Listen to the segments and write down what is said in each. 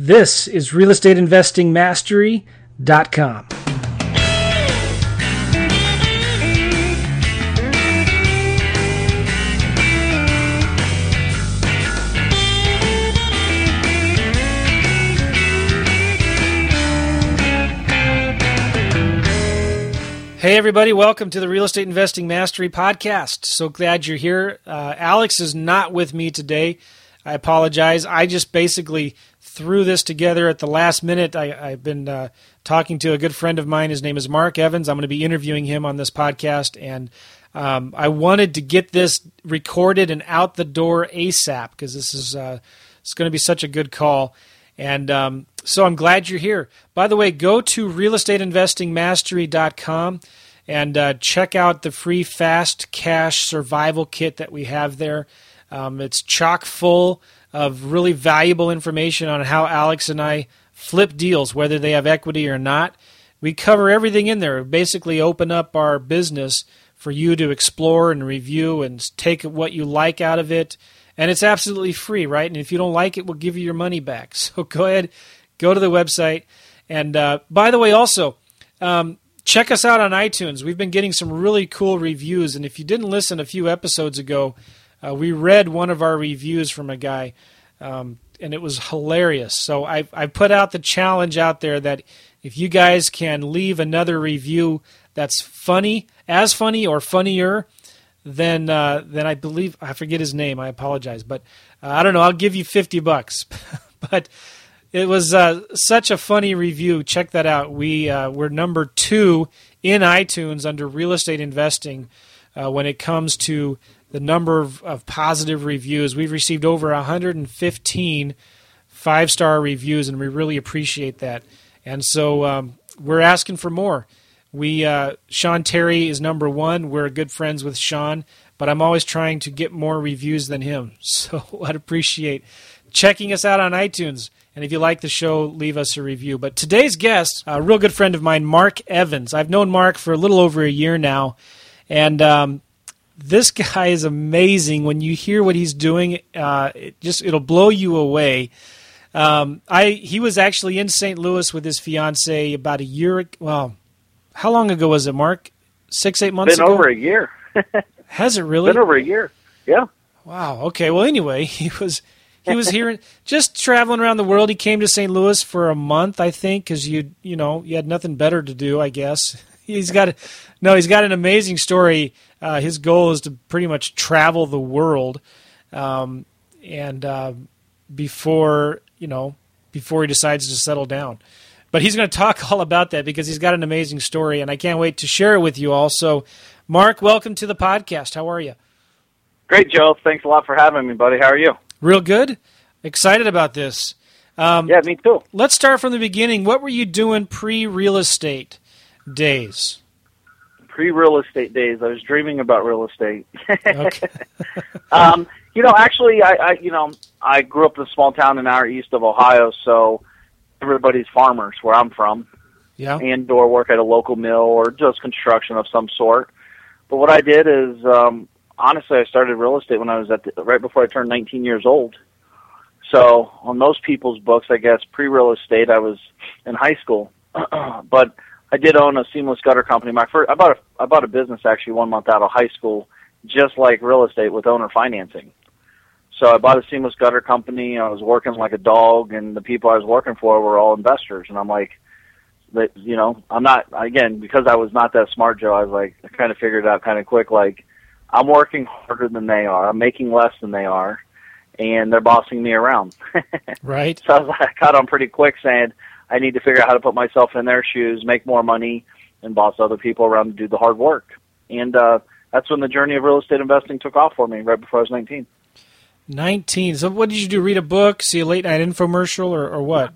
This is realestateinvestingmastery.com. Hey, everybody, welcome to the Real Estate Investing Mastery Podcast. So glad you're here. Uh, Alex is not with me today. I apologize. I just basically threw this together at the last minute. I, have been uh, talking to a good friend of mine. His name is Mark Evans. I'm going to be interviewing him on this podcast. And um, I wanted to get this recorded and out the door ASAP because this is uh, it's going to be such a good call. And um, so I'm glad you're here. By the way, go to realestateinvestingmastery.com and uh, check out the free fast cash survival kit that we have there. Um, it's chock full of really valuable information on how Alex and I flip deals, whether they have equity or not. We cover everything in there. Basically, open up our business for you to explore and review and take what you like out of it and it's absolutely free, right? And if you don't like it, we'll give you your money back. So go ahead, go to the website. And uh, by the way, also, um, check us out on iTunes. We've been getting some really cool reviews. And if you didn't listen a few episodes ago, uh, we read one of our reviews from a guy, um, and it was hilarious. So I, I put out the challenge out there that if you guys can leave another review that's funny, as funny or funnier then uh, then I believe I forget his name. I apologize, but uh, I don't know. I'll give you fifty bucks. but it was uh, such a funny review. Check that out. We uh, we're number two in iTunes under real estate investing uh, when it comes to the number of, of positive reviews. We've received over 115 five star reviews, and we really appreciate that. And so um, we're asking for more. We uh, Sean Terry is number one. We're good friends with Sean, but I'm always trying to get more reviews than him. So I'd appreciate checking us out on iTunes. And if you like the show, leave us a review. But today's guest, a real good friend of mine, Mark Evans. I've known Mark for a little over a year now, and um, this guy is amazing. When you hear what he's doing, uh, it just it'll blow you away. Um, I he was actually in St. Louis with his fiance about a year. Well, how long ago was it, Mark? Six, eight months been ago? over a year. Has it really? Been over a year. Yeah. Wow. Okay. Well, anyway, he was he was here just traveling around the world. He came to St. Louis for a month, I think, because you you know you had nothing better to do, I guess. He's got no, he's got an amazing story. Uh, his goal is to pretty much travel the world, um, and uh, before you know before he decides to settle down. But he's going to talk all about that because he's got an amazing story, and I can't wait to share it with you all. So, Mark, welcome to the podcast. How are you? Great, Joe. Thanks a lot for having me, buddy. How are you? Real good. Excited about this. Um, yeah, me too. Let's start from the beginning. What were you doing pre real estate days? Pre real estate days, I was dreaming about real estate. okay. um, you know, actually, I, I, you know, I grew up in a small town an hour east of Ohio, so everybody's farmers where I'm from. Yeah. And or work at a local mill or just construction of some sort. But what I did is, um, honestly, I started real estate when I was at the, right before I turned 19 years old. So on most people's books, I guess pre-real estate, I was in high school, but I did own a seamless gutter company. My first, I bought a, I bought a business actually one month out of high school, just like real estate with owner financing. So I bought a seamless gutter company. I was working like a dog, and the people I was working for were all investors. And I'm like, that you know, I'm not again because I was not that smart, Joe. I was like, I kind of figured it out kind of quick. Like, I'm working harder than they are. I'm making less than they are, and they're bossing me around. right. So I was like, I caught on pretty quick, saying I need to figure out how to put myself in their shoes, make more money, and boss other people around to do the hard work. And uh, that's when the journey of real estate investing took off for me, right before I was 19. 19. So what did you do? Read a book, see a late night infomercial, or, or what?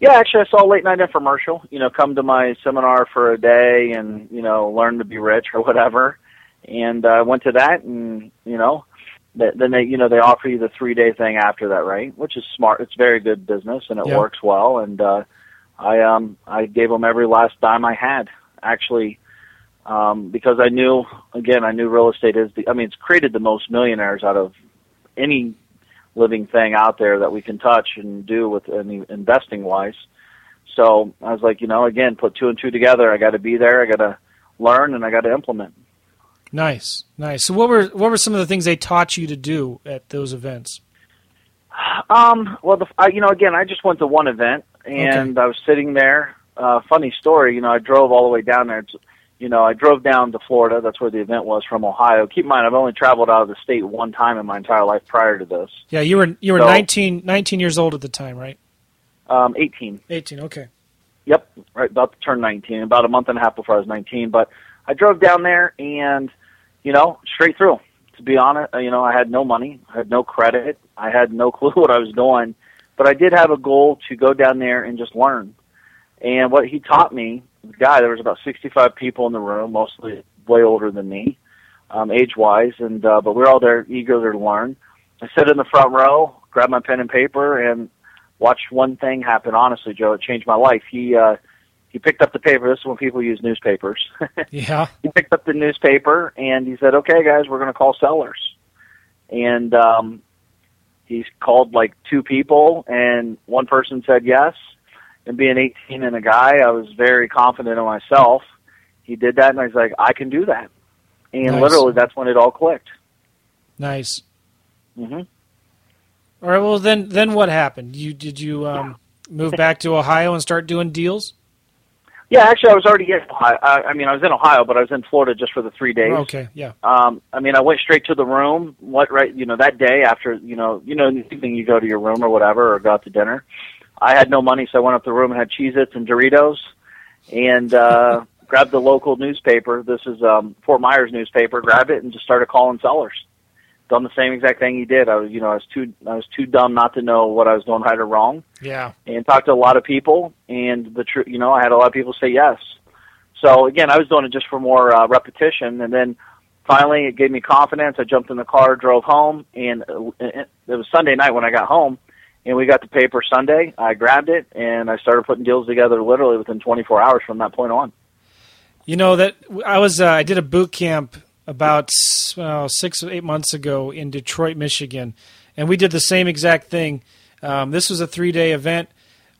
Yeah, actually, I saw a late night infomercial. You know, come to my seminar for a day and you know learn to be rich or whatever. And I uh, went to that, and you know, then they you know they offer you the three day thing after that, right? Which is smart. It's very good business and it yeah. works well. And uh, I um I gave them every last dime I had actually. Um, because I knew, again, I knew real estate is the, I mean, it's created the most millionaires out of any living thing out there that we can touch and do with any investing wise. So I was like, you know, again, put two and two together. I got to be there. I got to learn, and I got to implement. Nice, nice. So what were what were some of the things they taught you to do at those events? Um, well, the, I, you know, again, I just went to one event, and okay. I was sitting there. Uh, funny story, you know, I drove all the way down there. It's, you know, I drove down to Florida. That's where the event was from Ohio. Keep in mind, I've only traveled out of the state one time in my entire life prior to this. Yeah, you were you were so, 19, 19 years old at the time, right? Um, eighteen. Eighteen. Okay. Yep, right about to turn nineteen. About a month and a half before I was nineteen, but I drove down there and, you know, straight through. To be honest, you know, I had no money, I had no credit, I had no clue what I was doing, but I did have a goal to go down there and just learn. And what he taught me, the guy, there was about 65 people in the room, mostly way older than me, um, age-wise, and uh, but we we're all there eager to learn. I sat in the front row, grabbed my pen and paper, and watched one thing happen. Honestly, Joe, it changed my life. He uh, he picked up the paper. This is when people use newspapers. yeah. He picked up the newspaper and he said, "Okay, guys, we're going to call sellers." And um, he's called like two people, and one person said yes. And being 18 and a guy, I was very confident in myself. He did that, and I was like, "I can do that." And nice. literally, that's when it all clicked. Nice. Mhm. All right. Well, then, then what happened? You did you um, move back to Ohio and start doing deals? Yeah, actually, I was already in Ohio. I, I mean, I was in Ohio, but I was in Florida just for the three days. Okay, yeah. Um, I mean, I went straight to the room. What right? You know, that day after you know, you know, in the evening you go to your room or whatever, or go out to dinner. I had no money, so I went up the room and had Cheez-Its and Doritos, and uh, grabbed the local newspaper. This is um, Fort Myers newspaper. Grabbed it and just started calling sellers done the same exact thing he did. I was, you know, I was too, I was too dumb not to know what I was doing right or wrong. Yeah. And talked to a lot of people, and the truth, you know, I had a lot of people say yes. So again, I was doing it just for more uh, repetition, and then finally it gave me confidence. I jumped in the car, drove home, and it was Sunday night when I got home, and we got the paper Sunday. I grabbed it, and I started putting deals together literally within 24 hours from that point on. You know that I was, uh, I did a boot camp about well, six or eight months ago in Detroit, Michigan, and we did the same exact thing. Um, this was a three day event.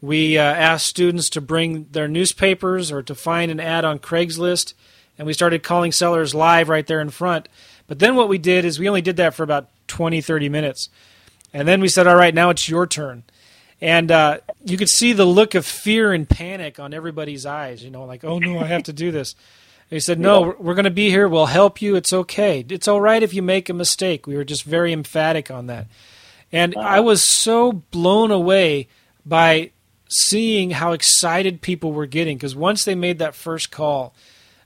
We uh, asked students to bring their newspapers or to find an ad on Craigslist, and we started calling sellers live right there in front. But then what we did is we only did that for about 20, 30 minutes. And then we said, all right, now it's your turn. And uh, you could see the look of fear and panic on everybody's eyes, you know, like, oh no, I have to do this. He said, "No, we're going to be here. We'll help you. It's okay. It's all right if you make a mistake." We were just very emphatic on that, and I was so blown away by seeing how excited people were getting because once they made that first call,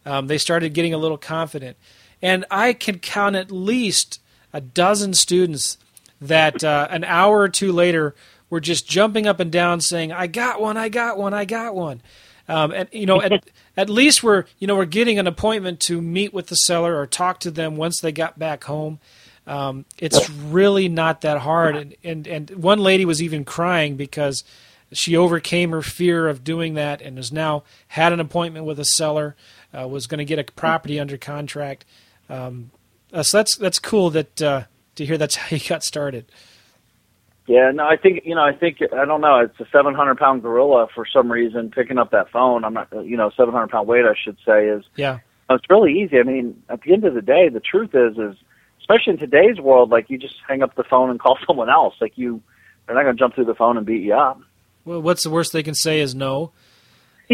um, they started getting a little confident, and I can count at least a dozen students that uh, an hour or two later were just jumping up and down saying, "I got one! I got one! I got one!" Um, and you know, at, at least we're you know we're getting an appointment to meet with the seller or talk to them once they got back home. Um, it's really not that hard. And, and and one lady was even crying because she overcame her fear of doing that and has now had an appointment with a seller. Uh, was going to get a property under contract. Um, uh, so that's that's cool that uh, to hear that's how you got started. Yeah, no, I think you know, I think I don't know. It's a 700 pound gorilla for some reason picking up that phone. I'm not, you know, 700 pound weight, I should say, is yeah. It's really easy. I mean, at the end of the day, the truth is, is especially in today's world, like you just hang up the phone and call someone else. Like you, they're not going to jump through the phone and beat you up. Well, what's the worst they can say is no.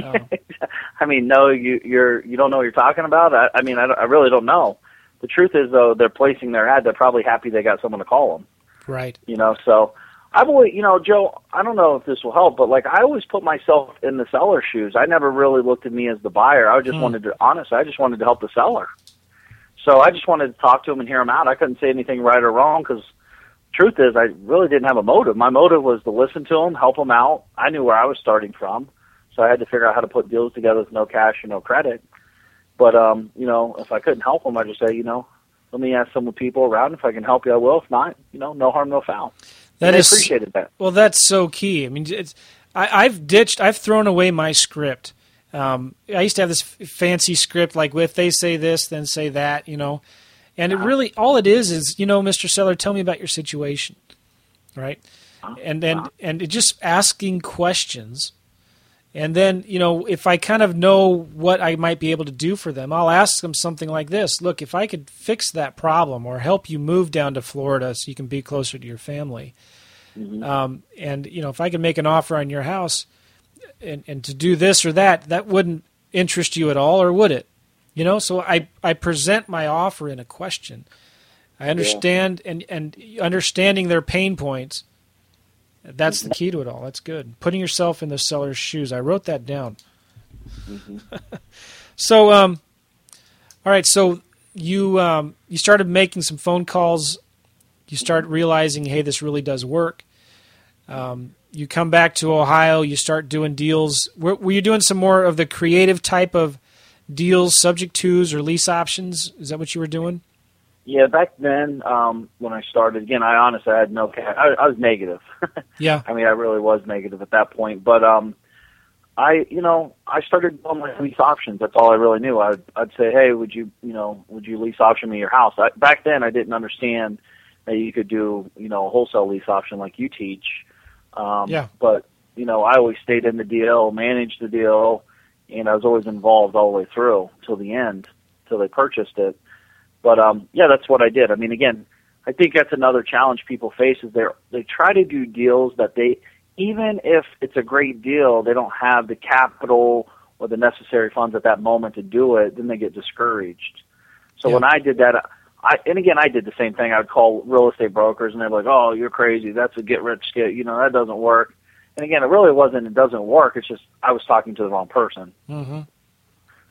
Uh, I mean, no, you you're you don't know what you're talking about. I, I mean, I, I really don't know. The truth is, though, they're placing their ad. They're probably happy they got someone to call them. Right. You know, so I've always, you know, Joe, I don't know if this will help, but like I always put myself in the seller's shoes. I never really looked at me as the buyer. I just hmm. wanted to, honestly, I just wanted to help the seller. So I just wanted to talk to him and hear him out. I couldn't say anything right or wrong because truth is I really didn't have a motive. My motive was to listen to him, help him out. I knew where I was starting from. So I had to figure out how to put deals together with no cash and no credit. But um, you know, if I couldn't help him, I'd just say, you know, let me ask some of the people around. If I can help you, I will. If not, you know, no harm, no foul. That is, appreciated that. Well, that's so key. I mean, it's I, have ditched, I've thrown away my script. Um, I used to have this fancy script, like if they say this, then say that, you know. And it uh-huh. really, all it is, is you know, Mr. Seller, tell me about your situation. right? And then and it just asking questions. And then, you know, if I kind of know what I might be able to do for them, I'll ask them something like this Look, if I could fix that problem or help you move down to Florida so you can be closer to your family, um, and, you know, if I could make an offer on your house and, and to do this or that, that wouldn't interest you at all, or would it? You know, so I, I present my offer in a question. I understand and, and understanding their pain points. That's the key to it all. That's good. Putting yourself in the seller's shoes. I wrote that down. so, um, all right. So you um, you started making some phone calls. You start realizing, hey, this really does work. Um, you come back to Ohio. You start doing deals. Were, were you doing some more of the creative type of deals, subject twos or lease options? Is that what you were doing? Yeah, back then um, when I started, again, I honestly had no cash. I, I was negative. Yeah. I mean, I really was negative at that point. But um, I, you know, I started doing my lease options. That's all I really knew. I'd, I'd say, hey, would you, you know, would you lease option me your house? I, back then, I didn't understand that you could do, you know, a wholesale lease option like you teach. Um, Yeah. But you know, I always stayed in the deal, managed the deal, and I was always involved all the way through till the end, till they purchased it. But um, yeah, that's what I did. I mean, again, I think that's another challenge people face is they they try to do deals that they even if it's a great deal, they don't have the capital or the necessary funds at that moment to do it. Then they get discouraged. So Yeah. when I did that, I and again I did the same thing. I would call real estate brokers and they're like, "Oh, you're crazy. That's a get rich skit. You know that doesn't work." And again, it really wasn't. It doesn't work. It's just I was talking to the wrong person. Mm-hmm.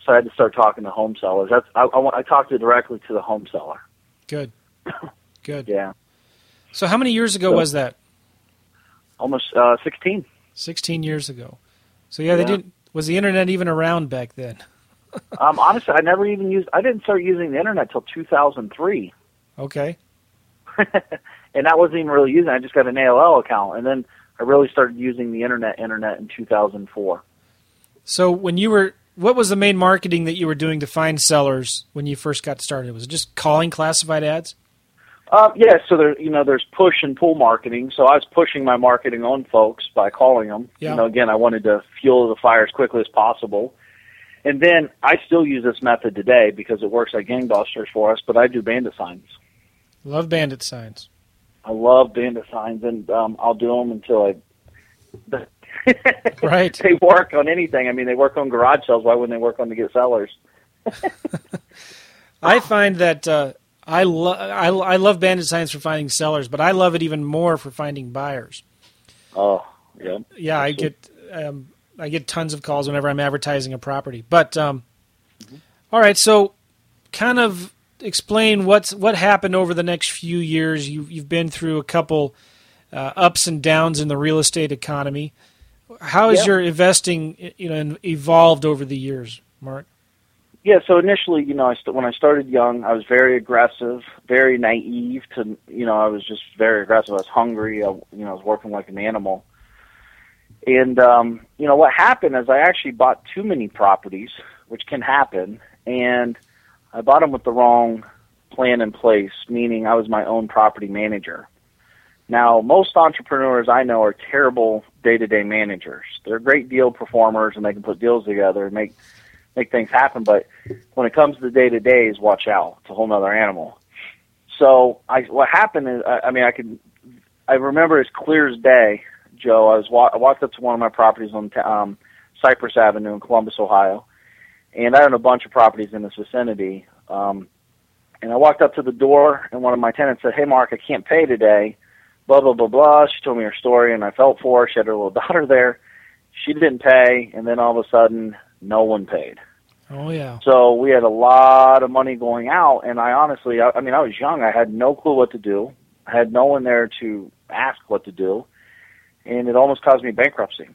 So I had to start talking to home sellers. That's I, I, I talked to directly to the home seller. Good. Good. Yeah, So, how many years ago So- was that? almost uh, 16. 16 years ago. So, yeah, they didn't. Was the internet even around back then? Um, honestly, I never even used. I didn't start using the internet till 2003, Okay. and that wasn't even really using. it. I just got an AOL account, and then I really started using the internet internet in 2004. So, when you were, what was the main marketing that you were doing to find sellers when you first got started? Was it just calling classified ads? Um, yeah, so there, you know, there's push and pull marketing. So I was pushing my marketing on folks by calling them. Yeah. You know, again, I wanted to fuel the fire as quickly as possible. And then I still use this method today because it works like gangbusters for us. But I do bandit signs. Love bandit signs. I love bandit signs, and um, I'll do them until I. Right. they work on anything. I mean, they work on garage sales. Why wouldn't they work on to get sellers? I find that uh, I, lo- I, I love bandit signs for finding sellers, but I love it even more for finding buyers. Oh, yeah. Yeah, I get um, I get tons of calls whenever I'm advertising a property. But um, all right, so kind of explain what's what happened over the next few years. You you've been through a couple uh, ups and downs in the real estate economy. How has your investing you know evolved over the years, Mark? Yeah, so initially, you know, I st- when I started young, I was very aggressive, very naive to, you know, I was just very aggressive. I was hungry. I, you know, I was working like an animal. And um, you know, what happened is I actually bought too many properties, which can happen, and I bought them with the wrong plan in place, meaning I was my own property manager. Now, most entrepreneurs I know are terrible day-to-day managers. They're great deal performers and they can put deals together and make make things happen, but when it comes to the day to days, watch out. It's a whole other animal. So I, what happened is, I, I mean, I can, I remember as clear as day, Joe. I was wa- I walked up to one of my properties on um, Cypress Avenue in Columbus, Ohio, and I own a bunch of properties in this vicinity. Um, and I walked up to the door, and one of my tenants said, "Hey, Mark, I can't pay today." Blah blah blah blah. She told me her story, and I felt for her. She had her little daughter there. She didn't pay, and then all of a sudden, no one paid. Oh yeah, So we had a lot of money going out, and I honestly, I, I mean, I was young. I had no clue what to do. I had no one there to ask what to do, and it almost caused me bankruptcy.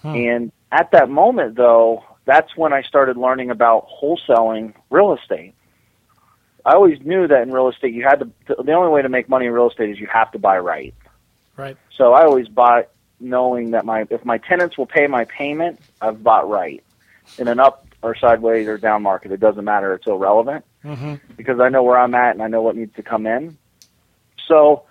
Hmm. And at that moment, though, that's when I started learning about wholesaling real estate. I always knew that in real estate, you had to. The only way to make money in real estate is you have to buy right. right. So I always bought knowing that my if my tenants will pay my payment, I've bought right. In an up or sideways or down market, it doesn't matter. It's irrelevant hmm because I know where I'm at and I know what needs to come in. So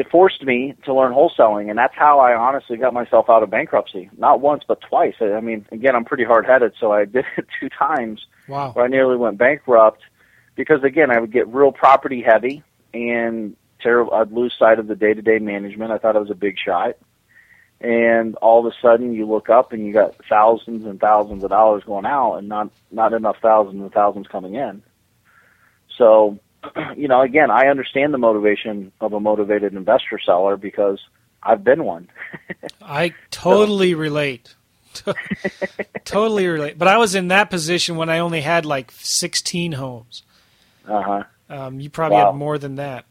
it it forced me to learn wholesaling, and that's how I honestly got myself out of bankruptcy. Not once, but twice. I, I mean, again, I'm pretty hard headed, so I did it two times Wow. where I nearly went bankrupt because again, I would get real property heavy and terrible. I'd lose sight of the day to day management. I thought I was a big shot, and all of a sudden, you look up and you got thousands and thousands of dollars going out, and not not enough thousands and thousands coming in. So, you know, again, I understand the motivation of a motivated investor seller because I've been one. I totally relate. totally relate. But I was in that position when I only had like 16 homes. Uh huh. Um, you probably Wow. had more than that.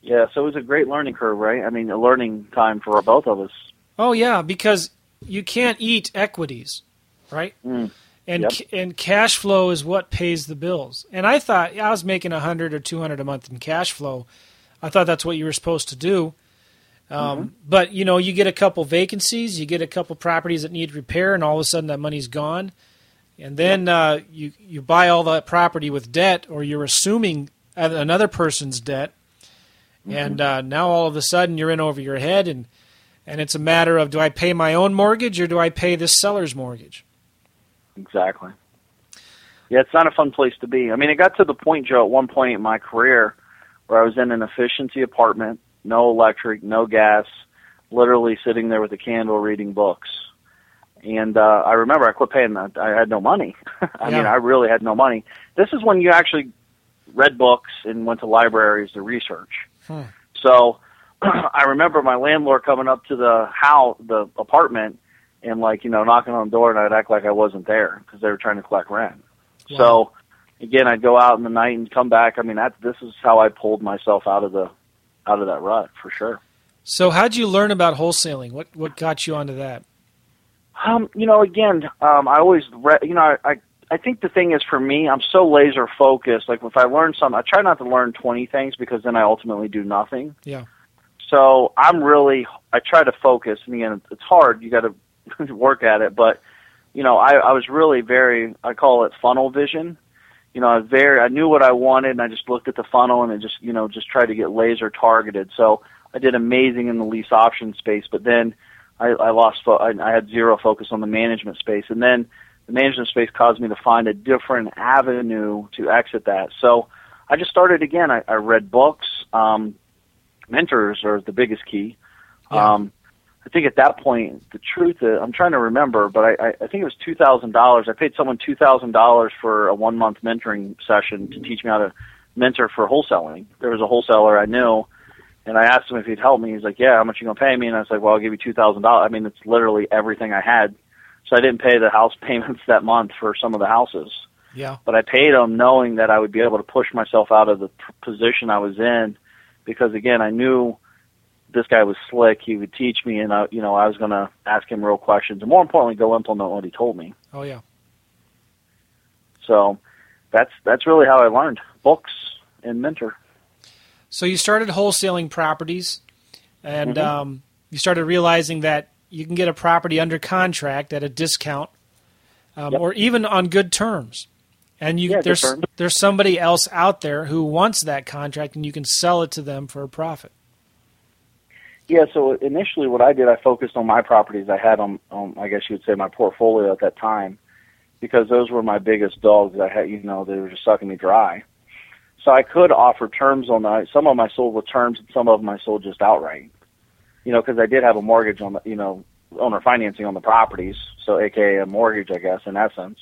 Yeah, so it was a great learning curve, right? I mean, a learning time for both of us. Oh yeah, because you can't eat equities, right? Mm. And Yep. and cash flow is what pays the bills. And I thought I was making a hundred or two hundred a month in cash flow. I thought that's what you were supposed to do. Um, But you know, you get a couple vacancies, you get a couple properties that need repair, and all of a sudden that money's gone. And then uh, you you buy all that property with debt, or you're assuming another person's debt, and uh, now all of a sudden you're in over your head, and and it's a matter of do I pay my own mortgage or do I pay this seller's mortgage? Exactly. Yeah, it's not a fun place to be. I mean, it got to the point, Joe, at one point in my career where I was in an efficiency apartment, no electric, no gas, literally sitting there with a candle reading books. And uh, I remember I quit paying that. I had no money. I mean, I really had no money. This is when you actually read books and went to libraries to research. Hmm. So I remember my landlord coming up to the house, the apartment, and like you know knocking on the door, and I'd act like I wasn't there because they were trying to collect rent. So again, I'd go out in the night and come back. I mean, that this is how I pulled myself out of the out of that rut for sure. So how'd you learn about wholesaling? What what got you onto that? Um, you know, again, um, I always, re- you know, I, I, I think the thing is for me, I'm so laser focused. Like if I learn something, I try not to learn 20 things because then I ultimately do nothing. Yeah. So I'm really, I try to focus. And again, it's hard. You got to work at it. But you know, I, I was really very, I call it funnel vision. You know, I very, I knew what I wanted, and I just looked at the funnel and I just, you know, just tried to get laser targeted. So I did amazing in the lease option space, but then I, I lost, fo- I, I had zero focus on the management space, and then the management space caused me to find a different avenue to exit that. So I just started again. I, I read books. Um, mentors are the biggest key. Yeah. Um, I think at that point, the truth is, I'm trying to remember, but I, I, think it was two thousand dollars. I paid someone two thousand dollars for a one month mentoring session to teach me how to mentor for wholesaling. There was a wholesaler I knew, and I asked him if he'd help me. He's like, "Yeah, how much you gonna pay me?" And I was like, "Well, I'll give you two thousand dollars." I mean, it's literally everything I had. So I didn't pay the house payments that month for some of the houses Yeah. but I paid him knowing that I would be able to push myself out of the p- position I was in because again I knew this guy was slick he would teach me and I you know I was going to ask him real questions and more importantly go implement what he told me Oh yeah. so that's that's really how I learned books and mentor So you started wholesaling properties, and Mhm. um, you started realizing that you can get a property under contract at a discount, um, Yep. or even on good terms. And you Yeah, there's there's somebody else out there who wants that contract, and you can sell it to them for a profit. Yeah, so initially what I did, I focused on my properties I had on, on I guess you would say my portfolio at that time, because those were my biggest dogs. I had, you know, they were just sucking me dry. So I could offer terms on that. Some of them I sold with terms, and some of I sold just outright. You know, because I did have a mortgage on the, you know, owner financing on the properties, so AKA a mortgage, I guess, in essence.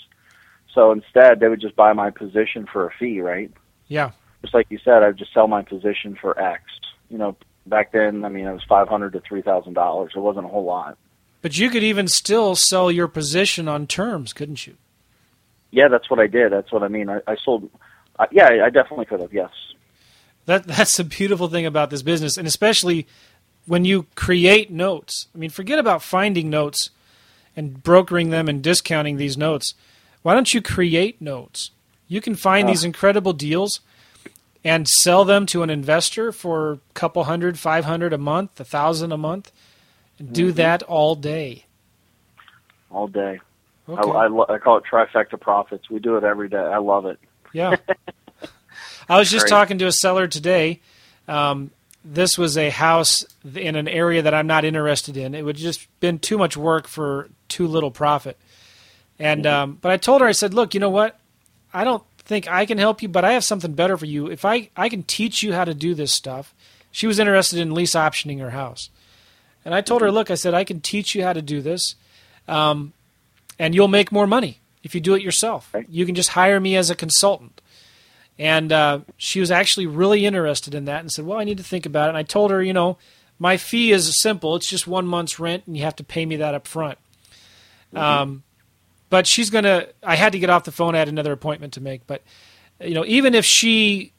So instead, they would just buy my position for a fee, right? Yeah. just like you said, I'd just sell my position for X. You know, back then, I mean, it was five hundred to three thousand dollars. It wasn't a whole lot. But you could even still sell your position on terms, couldn't you? Yeah, that's what I did. That's what I mean. I, I sold. Uh, yeah, I definitely could have. Yes. That that's the beautiful thing about this business, and especially when you create notes. I mean, forget about finding notes and brokering them and discounting these notes. Why don't you create notes? You can find Uh. these incredible deals and sell them to an investor for a couple hundred, five hundred a month, a thousand a month, and do Mhm. that all day. All day. Okay. I, I, I call it trifecta profits. We do it every day. I love it. Yeah. I was just Great. talking to a seller today. Um, this was a house in an area that I'm not interested in. It would just been too much work for too little profit. And um, but I told her, I said, look, you know what? I don't think I can help you, but I have something better for you. If I I can teach you how to do this stuff. She was interested in lease optioning her house, and I told her, look, I said I can teach you how to do this, um, and you'll make more money if you do it yourself. You can just hire me as a consultant. And uh, she was actually really interested in that and said, Well, I need to think about it. And I told her, you know, my fee is simple. It's just one month's rent, and you have to pay me that up front. Mm-hmm. Um, but she's going to, I had to get off the phone. I had another appointment to make. But, you know, even if she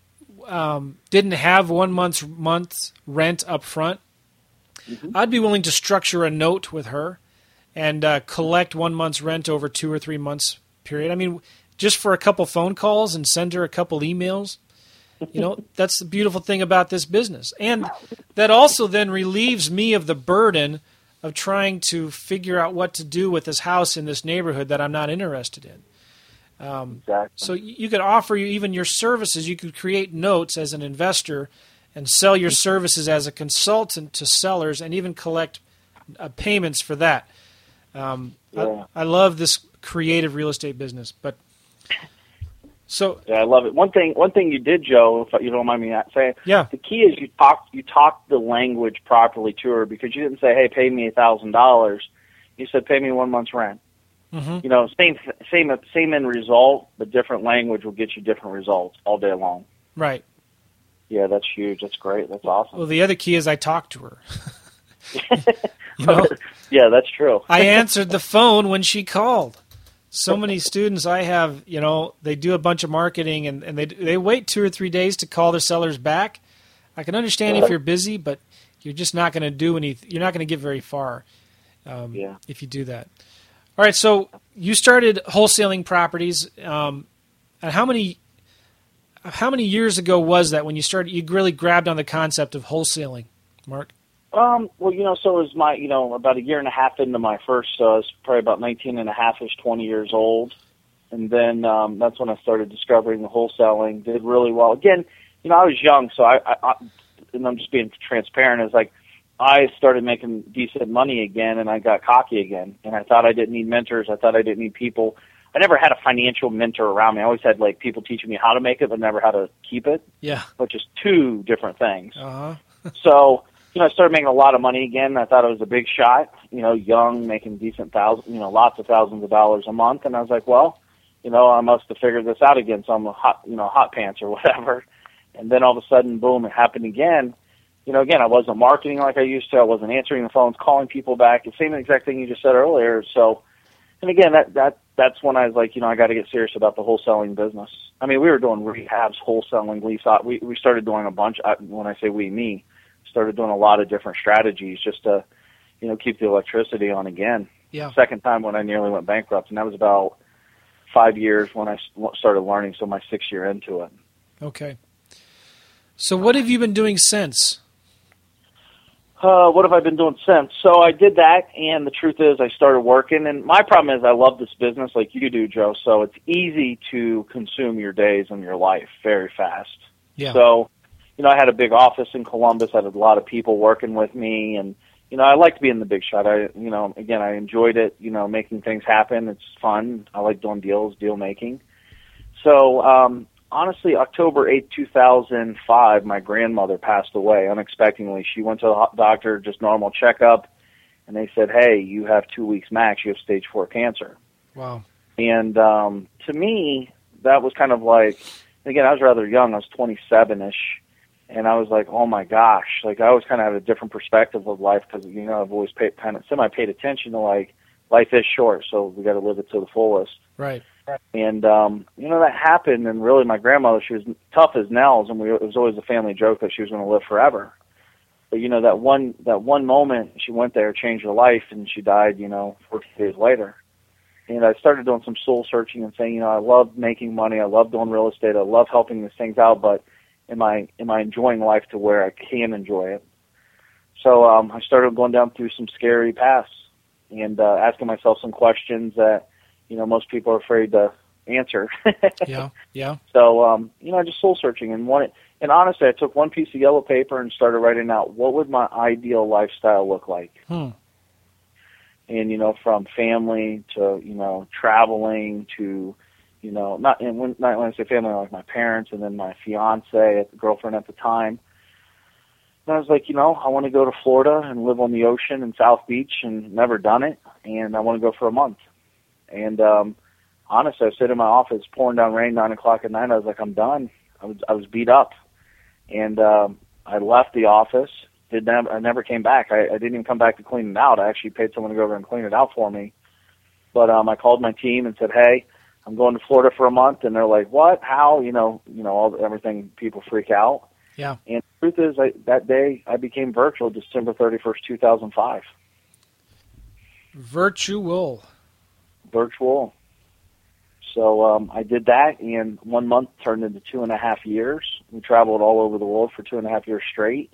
um, didn't have one month's month's rent up front, mm-hmm. I'd be willing to structure a note with her and uh, collect one month's rent over two or three months period. I mean, just for a couple phone calls and send her a couple emails. You know, that's the beautiful thing about this business. And that also then relieves me of the burden of trying to figure out what to do with this house in this neighborhood that I'm not interested in. Um, exactly. So you could offer you even your services. You could create notes as an investor and sell your services as a consultant to sellers and even collect uh, payments for that. Um, yeah. I, I, love this creative real estate business, but so yeah, I love it. One thing, one thing you did, Joe, if you don't mind me saying, yeah, the key is you talked you talked the language properly to her because you didn't say, "Hey, pay me a thousand dollars." You said, "Pay me one month's rent." Mm-hmm. You know, same same same end result, but different language will get you different results all day long. Right. Yeah, that's huge. That's great. That's awesome. Well, the other key is I talked to her. you know? yeah, that's true. I answered the phone when she called so many students I have, you know, they do a bunch of marketing and, and they they wait two or three days to call their sellers back. I can understand if you're busy, but you're just not going to do any. You're not going to get very far um, yeah. if you do that. All right, so you started wholesaling properties. Um, and how many how many years ago was that when you started? You really grabbed on the concept of wholesaling, Mark. Um, well, you know, so it was my, you know, about a year and a half into my first, uh, I was probably about 19 and a half ish, 20 years old. And then, um, that's when I started discovering the wholesaling, did really well. Again, you know, I was young, so I, I, I and I'm just being transparent, is like, I started making decent money again and I got cocky again. And I thought I didn't need mentors. I thought I didn't need people. I never had a financial mentor around me. I always had like people teaching me how to make it, but never how to keep it. Yeah. Which is two different things. Uh-huh. so, you know, I started making a lot of money again. I thought it was a big shot, you know, young, making decent thousand, you know, lots of thousands of dollars a month. And I was like, well, you know, I must have figured this out again. So I'm a hot, you know, hot pants or whatever. And then all of a sudden, boom, it happened again. You know, again, I wasn't marketing like I used to. I wasn't answering the phones, calling people back. The same exact thing you just said earlier. So, and again, that that that's when I was like, you know, I got to get serious about the wholesaling business. I mean, we were doing rehabs, wholesaling, lease. We we started doing a bunch. Uh, when I say we, me, started doing a lot of different strategies just to, you know, keep the electricity on again. Yeah. Second time when I nearly went bankrupt, and that was about five years when I started learning. So my sixth year into it. Okay. So what have you been doing since? Uh, what have I been doing since? So I did that, and the truth is, I started working. And my problem is, I love this business like you do, Joe. So it's easy to consume your days and your life very fast. Yeah. So you know, I had a big office in Columbus. I had a lot of people working with me, and you know, I like to be in the big shot. I, you know, again, I enjoyed it. You know, making things happen. It's fun. I like doing deals, deal making. So, um, honestly, October eighth, two thousand five, my grandmother passed away unexpectedly. She went to the doctor, just normal checkup, and they said, "Hey, you have two weeks max. You have stage four cancer." Wow. And um, to me, that was kind of like, again, I was rather young. I was twenty seven ish and I was like, oh my gosh, like I always kind of had a different perspective of life because you know I've always paid kind of semi paid attention to like life is short, so we got to live it to the fullest. Right. And um, you know that happened, and really my grandmother, she was tough as nails, and we, it was always a family joke that she was going to live forever. But you know that one that one moment she went there changed her life, and she died. You know, 14 days later. And I started doing some soul searching and saying, you know, I love making money, I love doing real estate, I love helping these things out, but am I am I enjoying life to where I can enjoy it? So um, I started going down through some scary paths and uh, asking myself some questions that you know most people are afraid to answer. yeah, yeah. So, um, you know, just soul searching and one. And honestly, I took one piece of yellow paper and started writing out what would my ideal lifestyle look like. Hmm. And you know, from family to you know traveling to you know not and when not when I say family, like my parents and then my fiance, girlfriend at the time. And I was like, you know, I want to go to Florida and live on the ocean in South Beach and never done it, and I want to go for a month. And um, honestly, I sit in my office, pouring down rain, nine o'clock at night. I was like, I'm done. I was I was beat up, and um, I left the office. Did never I never came back. I, I didn't even come back to clean it out. I actually paid someone to go over and clean it out for me. But um, I called my team and said, hey. I'm going to Florida for a month, and they're like, "What? How? You know, you know, all everything. People freak out." Yeah. And the truth is, I, that day I became virtual, December 31st, 2005. Virtual. Virtual. So um, I did that, and one month turned into two and a half years. We traveled all over the world for two and a half years straight,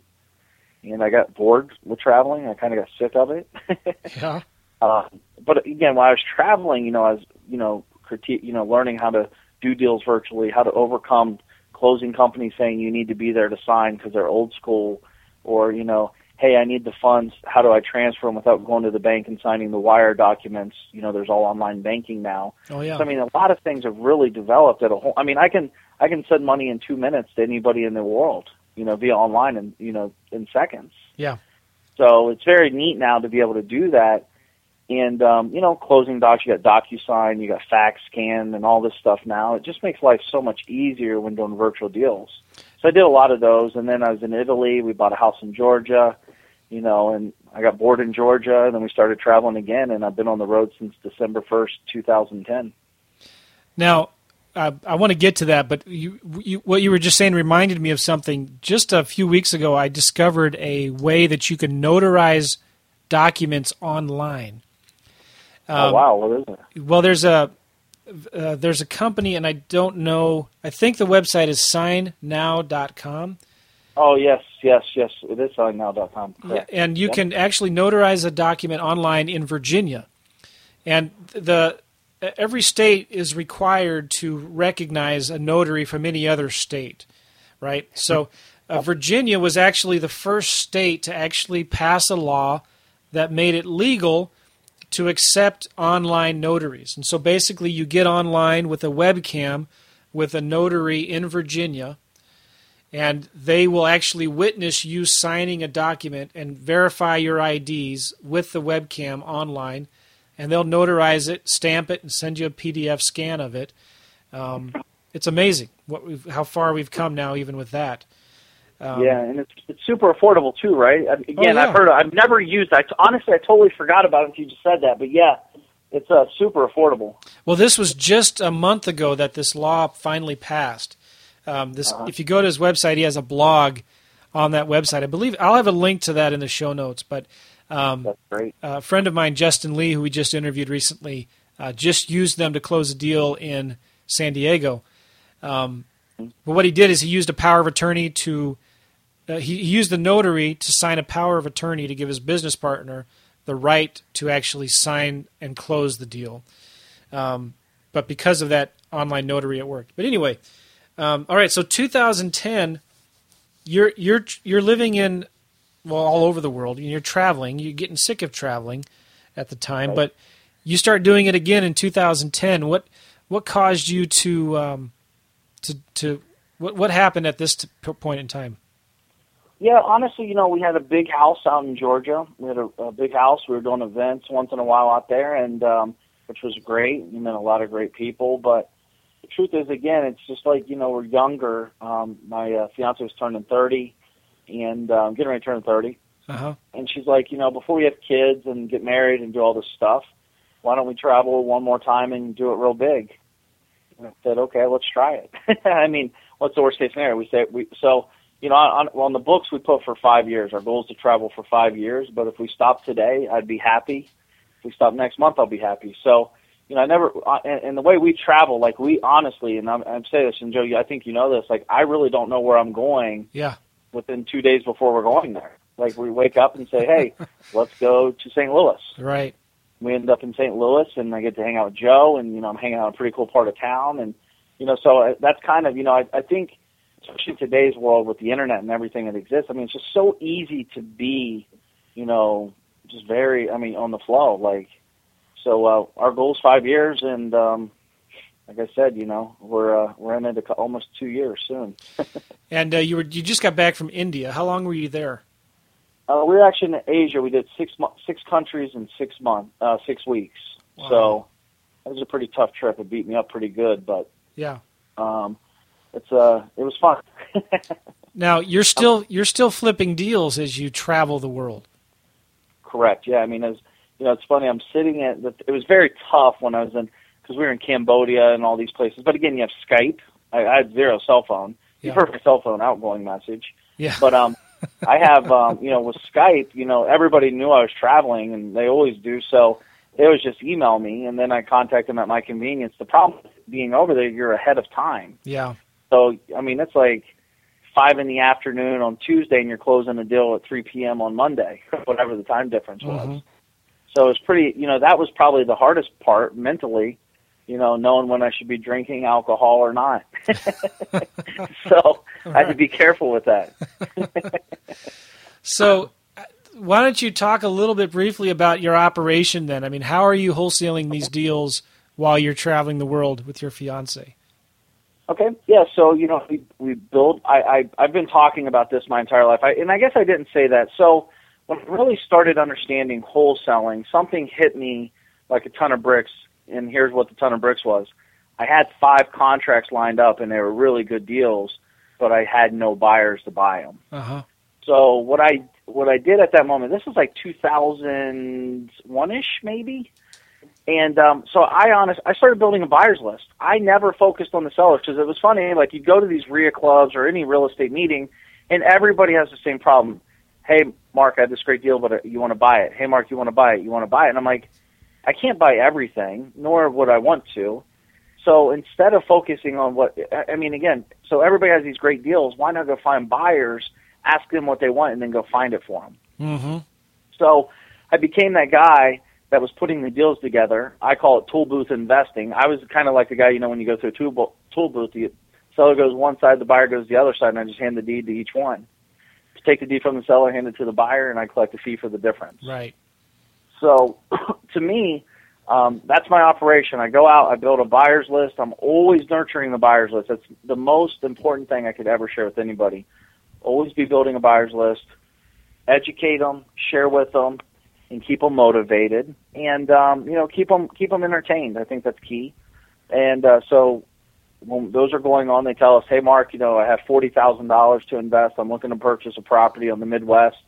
and I got bored with traveling. I kind of got sick of it. yeah. Uh, but again, while I was traveling, you know, I was, you know, critique, you know, learning how to do deals virtually, how to overcome closing companies saying you need to be there to sign because they're old school, or you know, hey, I need the funds. How do I transfer them without going to the bank and signing the wire documents? You know, there's all online banking now. Oh yeah. So I mean, a lot of things have really developed at a whole. I mean, I can I can send money in two minutes to anybody in the world, you know, via online and you know in seconds. Yeah. So it's very neat now to be able to do that. And um, you know, closing docs, you got DocuSign, you got fax scan, and all this stuff now. It just makes life so much easier when doing virtual deals. So I did a lot of those, and then I was in Italy. We bought a house in Georgia, you know, and I got bored in Georgia. And then we started traveling again, and I've been on the road since December first, two thousand ten. Now, I want to get to that, but you, you, what you were just saying reminded me of something. Just a few weeks ago, I discovered a way that you can notarize documents online. Um, oh wow, what is it? Well, there's a uh, there's a company, and I don't know. I think the website is signnow.com. Oh yes, yes, yes. It is signnow.com. Yeah, and you can actually notarize a document online in Virginia, and the every state is required to recognize a notary from any other state, right? So, uh, Virginia was actually the first state to actually pass a law that made it legal to accept online notaries. And so basically, you get online with a webcam with a notary in Virginia, and they will actually witness you signing a document and verify your IDs with the webcam online, and they'll notarize it, stamp it, and send you a PDF scan of it. Um, it's amazing what how far we've come now, even with that. Um, yeah, and it's it's super affordable too, right? Again, oh, yeah. I've heard. I've never used. I honestly, I totally forgot about it until you just said that. But yeah, it's uh, super affordable. Well, this was just a month ago that this law finally passed. Um, this, uh-huh. if you go to his website, he has a blog on that website. I believe I'll have a link to that in the show notes. But um, that's great. A friend of mine, Justin Lee, who we just interviewed recently, uh, just used them to close a deal in San Diego. Um. But what he did is he used a power of attorney to uh, he, he, used the notary to sign a power of attorney to give his business partner the right to actually sign and close the deal. Um, but because of that online notary, it worked. But anyway, um, all right. So 2010, you're you're you're living in well all over the world. And you're traveling. You're getting sick of traveling at the time, right. but you start doing it again in 2010. What what caused you to um, to to what what happened at this t- point in time? Yeah, honestly, you know, we had a big house out in Georgia. We had a, a big house. We were doing events once in a while out there, and um, which was great. We met a lot of great people. But the truth is, again, it's just like you know, we're younger. Um, my uh, fiance was turning thirty, and um, getting ready to turn thirty. Uh-huh. And she's like, you know, before we have kids and get married and do all this stuff, why don't we travel one more time and do it real big? And I said, okay, let's try it. I mean, what's the worst case scenario? We say we so you know, on, on the books we put for five years. Our goal is to travel for five years. But if we stop today, I'd be happy. If we stop next month, I'll be happy. So, you know, I never, and, and the way we travel, like we honestly, and I'm, I'm saying this, and Joe, I think you know this, like I really don't know where I'm going. Yeah. Within two days before we're going there, like we wake up and say, "Hey, let's go to St. Louis." Right. We end up in St. Louis, and I get to hang out with Joe, and you know I'm hanging out in a pretty cool part of town, and you know so uh, that's kind of you know I, I think especially in today's world with the internet and everything that exists. I mean, it's just so easy to be, you know, just very. I mean, on the flow. Like, so uh, our goal is five years, and um, like I said, you know, we're uh, we're in it almost two years soon. and uh, you were you just got back from India. How long were you there? Uh, we were actually in Asia. We did six mo- six countries in six months, uh, six weeks. Wow. So it was a pretty tough trip. It beat me up pretty good, but yeah, um, it's uh, it was fun. now you're still you're still flipping deals as you travel the world. Correct. Yeah. I mean, as you know, it's funny. I'm sitting at. The, it was very tough when I was in because we were in Cambodia and all these places. But again, you have Skype. I, I had zero cell phone. Yeah. You've heard my cell phone outgoing message. Yeah. But um, I have um, you know, with Skype, you know, everybody knew I was traveling, and they always do. So they always just email me, and then I contact them at my convenience. The problem being over there, you're ahead of time. Yeah. So I mean, it's like five in the afternoon on Tuesday, and you're closing a deal at three p.m. on Monday, whatever the time difference was. Mm-hmm. So it's pretty, you know, that was probably the hardest part mentally you know, knowing when I should be drinking alcohol or not. so right. I had to be careful with that. so, why don't you talk a little bit briefly about your operation then? I mean, how are you wholesaling these deals while you're traveling the world with your fiance? Okay, yeah. So you know, we we build. I, I I've been talking about this my entire life, I, and I guess I didn't say that. So when I really started understanding wholesaling, something hit me like a ton of bricks and here's what the ton of bricks was. I had five contracts lined up, and they were really good deals, but I had no buyers to buy them. Uh-huh. So what I what I did at that moment, this was like 2001 ish, maybe. And um, so I honest, I started building a buyers list. I never focused on the sellers because it was funny. Like you'd go to these REIA clubs or any real estate meeting, and everybody has the same problem. Hey, Mark, I have this great deal, but uh, you want to buy it? Hey, Mark, you want to buy it? You want to buy it? And I'm like, I can't buy everything, nor would I want to. So instead of focusing on what I mean, again, so everybody has these great deals. Why not go find buyers, ask them what they want, and then go find it for them? Mm-hmm. So I became that guy that was putting the deals together. I call it tool booth investing. I was kind of like the guy, you know, when you go through a tool, tool booth, the seller goes one side, the buyer goes the other side, and I just hand the deed to each one. Take the deed from the seller, hand it to the buyer, and I collect a fee for the difference. Right. So to me, um, that's my operation. I go out, I build a buyer's list. I'm always nurturing the buyer's list. That's the most important thing I could ever share with anybody. Always be building a buyer's list. Educate them, share with them, and keep them motivated. And um, you know, keep them keep them entertained. I think that's key. And uh, so when those are going on, they tell us, "Hey, Mark, you know, I have forty thousand dollars to invest. I'm looking to purchase a property on the Midwest.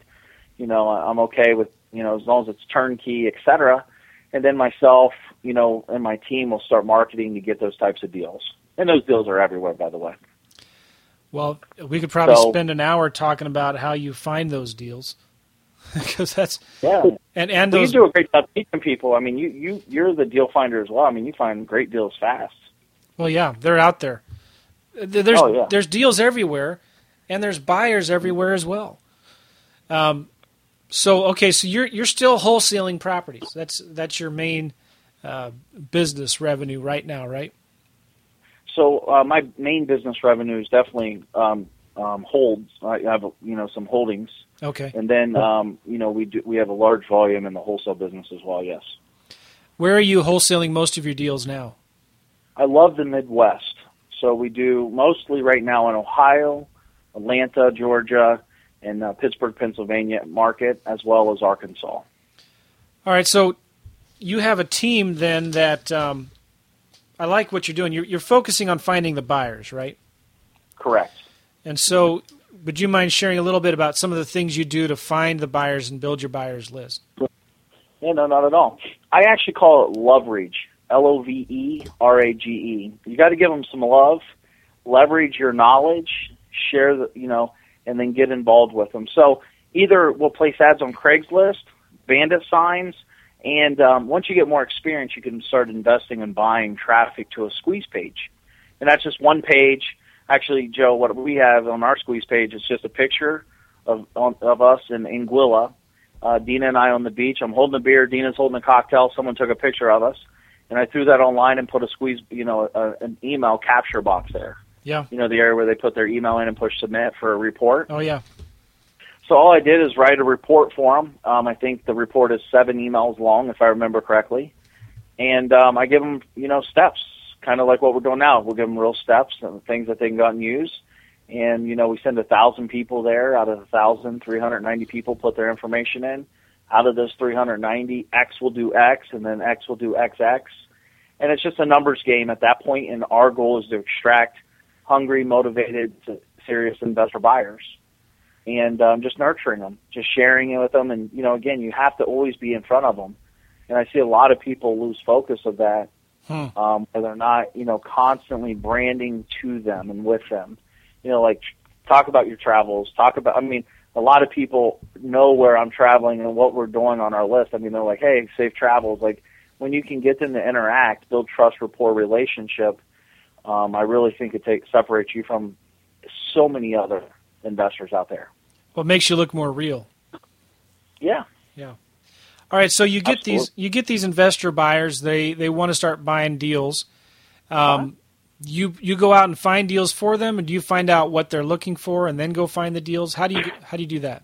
You know, I'm okay with you know, as long as it's turnkey, et cetera. And then myself, you know, and my team will start marketing to get those types of deals. And those deals are everywhere, by the way. Well, we could probably so, spend an hour talking about how you find those deals, because that's yeah. And and well, those... you do a great job teaching people. I mean, you you you're the deal finder as well. I mean, you find great deals fast. Well, yeah, they're out there. There's oh, yeah. there's deals everywhere, and there's buyers everywhere as well. Um, so okay, so you're you're still wholesaling properties. That's that's your main uh, business revenue right now, right? So uh, my main business revenue is definitely um, um, holds. I have you know some holdings. Okay. And then um, you know we do we have a large volume in the wholesale business as well. Yes. Where are you wholesaling most of your deals now? I love the Midwest. So we do mostly right now in Ohio, Atlanta, Georgia, in uh, Pittsburgh, Pennsylvania market, as well as Arkansas. All right, so you have a team then that um, I like what you're doing. You're, you're focusing on finding the buyers, right? Correct. And so, would you mind sharing a little bit about some of the things you do to find the buyers and build your buyers list? Yeah, no, not at all. I actually call it leverage. L O V E R A G E. You got to give them some love, leverage your knowledge, share the, you know, and then get involved with them. So either we'll place ads on Craigslist, bandit signs, and um, once you get more experience, you can start investing and buying traffic to a squeeze page. And that's just one page. Actually, Joe, what we have on our squeeze page is just a picture of of us in Anguilla, uh, Dina and I on the beach. I'm holding a beer. Dina's holding a cocktail. Someone took a picture of us, and I threw that online and put a squeeze, you know, a, an email capture box there. Yeah. You know, the area where they put their email in and push submit for a report. Oh yeah. So all I did is write a report for them. Um, I think the report is seven emails long, if I remember correctly, and um, I give them, you know, steps, kind of like what we're doing now. We'll give them real steps and things that they can go and use. And you know, we send a thousand people there. Out of a thousand, three hundred ninety people put their information in. Out of those 390, X will do X, and then X will do XX. And it's just a numbers game at that point. And our goal is to extract hungry, motivated, serious investor buyers and um, just nurturing them, just sharing it with them. And, you know, again, you have to always be in front of them. And I see a lot of people lose focus of that, Hmm. um, and they're not, you know, constantly branding to them and with them. You know, like talk about your travels, talk about, I mean, a lot of people know where I'm traveling and what we're doing on our list. I mean, they're like, hey, safe travels. Like, when you can get them to interact, build trust, rapport, relationship, um, I really think it takes separates you from so many other investors out there. What makes you look more real? Yeah. Yeah. All right, so you get Absolutely. these you get these investor buyers. They they want to start buying deals. Um, Uh-huh. You you go out and find deals for them, and do you find out what they're looking for, and then go find the deals? How do you how do you do that?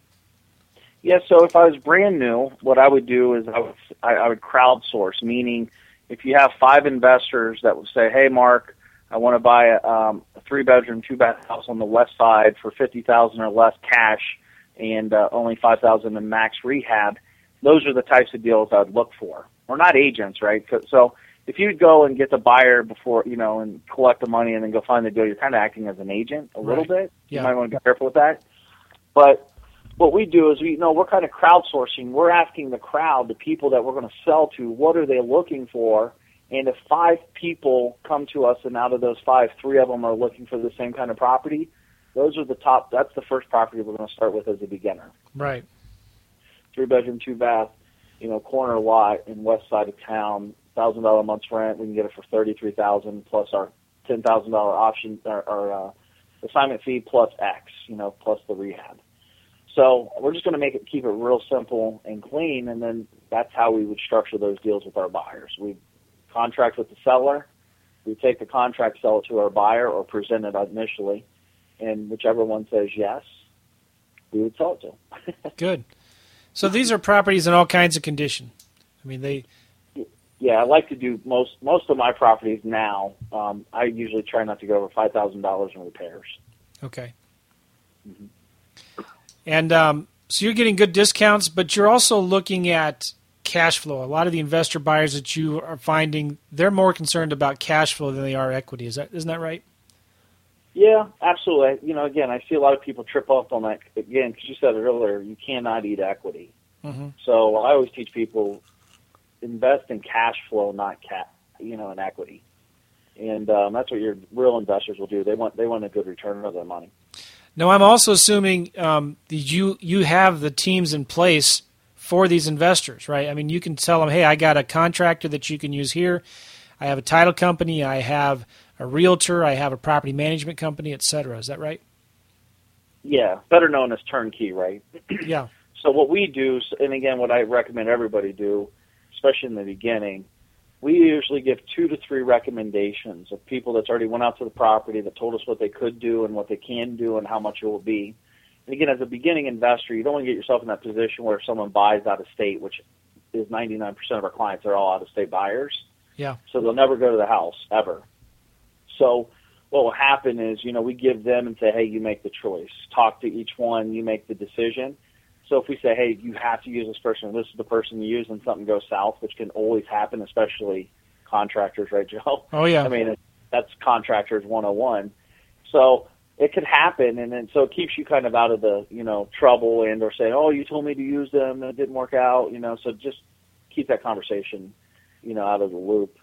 Yeah, so if I was brand new, what I would do is I would I, I would crowdsource, meaning if you have five investors that would say, "Hey, Mark, I want to buy a, um, a three bedroom, two bath house on the west side for fifty thousand or less cash, and uh, only five thousand in max rehab," those are the types of deals I'd look for. We're not agents, right? So if you go and get the buyer before you know and collect the money and then go find the deal, you're kind of acting as an agent a little Right. bit. Yeah. You might want to be careful with that. But what we do is we you know we're kind of crowdsourcing. We're asking the crowd, the people that we're going to sell to, what are they looking for? And if five people come to us, and out of those five, three of them are looking for the same kind of property, those are the top. That's the first property we're going to start with as a beginner. Right. Three bedroom, two bath, you know, corner lot in west side of town, thousand dollar a month's rent. We can get it for thirty three thousand plus our ten thousand dollar option or, or uh, assignment fee plus X, you know, plus the rehab. So we're just going to make it keep it real simple and clean, and then that's how we would structure those deals with our buyers. We contract with the seller, we take the contract, sell it to our buyer, or present it initially, and whichever one says yes, we would sell it to. them. Good. So these are properties in all kinds of condition. I mean, they Yeah, I like to do most most of my properties now. Um, I usually try not to go over five thousand dollars in repairs. okay. Mhm. And um, so you're getting good discounts, but you're also looking at cash flow. A lot of the investor buyers that you are finding, they're more concerned about cash flow than they are equity. Is that isn't that right? Yeah, absolutely. You know, again, I see a lot of people trip up on that. Again, because you said it earlier, you cannot eat equity. Mm-hmm. So I always teach people invest in cash flow, not ca you know, in equity. And um, that's what your real investors will do. They want they want a good return of their money. Now, I'm also assuming um, that you you have the teams in place for these investors, right? I mean, you can tell them, "Hey, I got a contractor that you can use here. I have a title company. I have a realtor. I have a property management company, et cetera." Is that right? Yeah, better known as turnkey, right? Yeah. So what we do, and again, what I recommend everybody do, especially in the beginning, we usually give two to three recommendations of people that's already went out to the property that told us what they could do and what they can do and how much it will be. And again, as a beginning investor, you don't want to get yourself in that position where someone buys out of state, which is 99% of our clients are all out of state buyers. Yeah. So they'll never go to the house ever. So what will happen is, you know, we give them and say, hey, you make the choice. Talk to each one, you make the decision. So if we say, hey, you have to use this person, this is the person you use, and something goes south, which can always happen, especially contractors, right, Joe? Oh yeah. I mean, that's contractors 101. So it could happen, and then so it keeps you kind of out of the, you know, trouble and or saying, oh, you told me to use them, and it didn't work out, you know. So just keep that conversation, you know, out of the loop.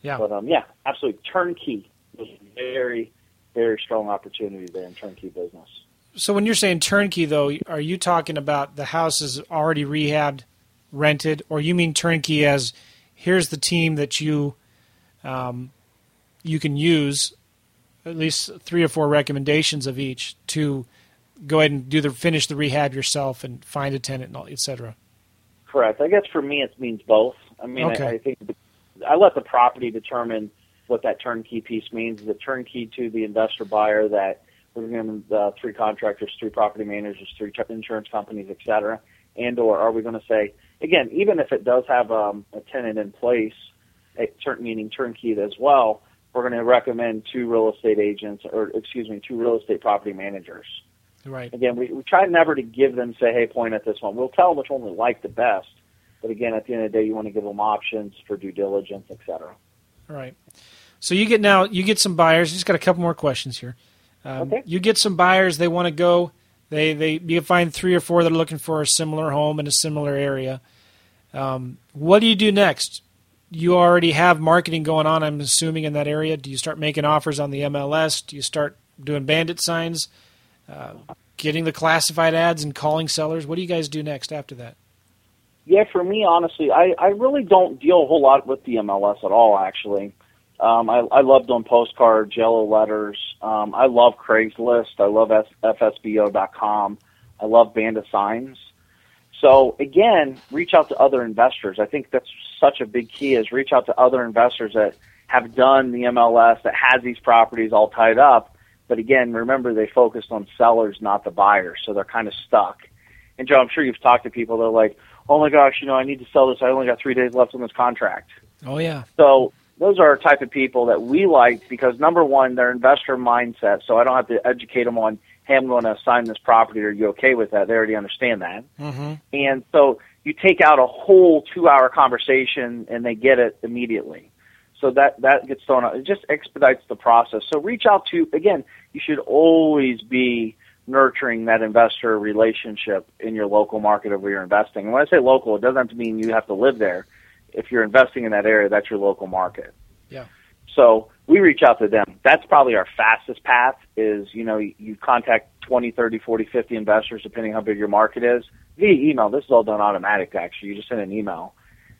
Yeah. But um, yeah, absolutely. Turnkey was a very, very strong opportunity there in turnkey business. So when you're saying turnkey, though, are you talking about the house is already rehabbed, rented, or you mean turnkey as here's the team that you um, you can use, at least three or four recommendations of each to go ahead and do the finish the rehab yourself and find a tenant, and all, et cetera. Correct. I guess for me, it means both. I mean, Okay. I, I think the, I let the property determine what that turnkey piece means. Is it turnkey to the investor buyer that we're going to uh, three contractors, three property managers, three insurance companies, et cetera, and or are we going to say again, even if it does have um, a tenant in place, a turn, meaning turnkey as well, we're going to recommend two real estate agents or excuse me, two real estate property managers Right. again, we, we try never to give them say, hey, point at this one. We'll tell them which one we like the best. But again, at the end of the day, you want to give them options for due diligence, et cetera. Right. So you get now you get some buyers. Just got a couple more questions here. Um, Okay. You get some buyers. They want to go. They they you find three or four that are looking for a similar home in a similar area. Um, what do you do next? You already have marketing going on. I'm assuming in that area. Do you start making offers on the MLS? Do you start doing bandit signs? Uh, getting the classified ads and calling sellers. What do you guys do next after that? Yeah, for me, honestly, I, I really don't deal a whole lot with the MLS at all, actually. Um, I, I love doing postcards, yellow letters. Um, I love Craigslist. I love S- FSBO.com. I love Bandit Signs. So again, reach out to other investors. I think that's such a big key is reach out to other investors that have done the MLS that has these properties all tied up. But again, remember they focused on sellers, not the buyers, so they're kind of stuck. And Joe, I'm sure you've talked to people that are like, "Oh my gosh, you know, I need to sell this. I only got three days left on this contract." Oh yeah. So those are a type of people that we like because number one, they're investor mindset. So I don't have to educate them on, "Hey, I'm going to assign this property. Are you okay with that?" They already understand that. Mm-hmm. And so you take out a whole two hour conversation and they get it immediately. So that, that gets thrown out. It just expedites the process. So reach out to, again, you should always be nurturing that investor relationship in your local market of where you're investing. And when I say local, it doesn't have to mean you have to live there. If you're investing in that area, that's your local market. Yeah. So we reach out to them. That's probably our fastest path is, you know, you contact 20, 30, 40, 50 investors, depending on how big your market is, via email. This is all done automatic, actually. You just send an email.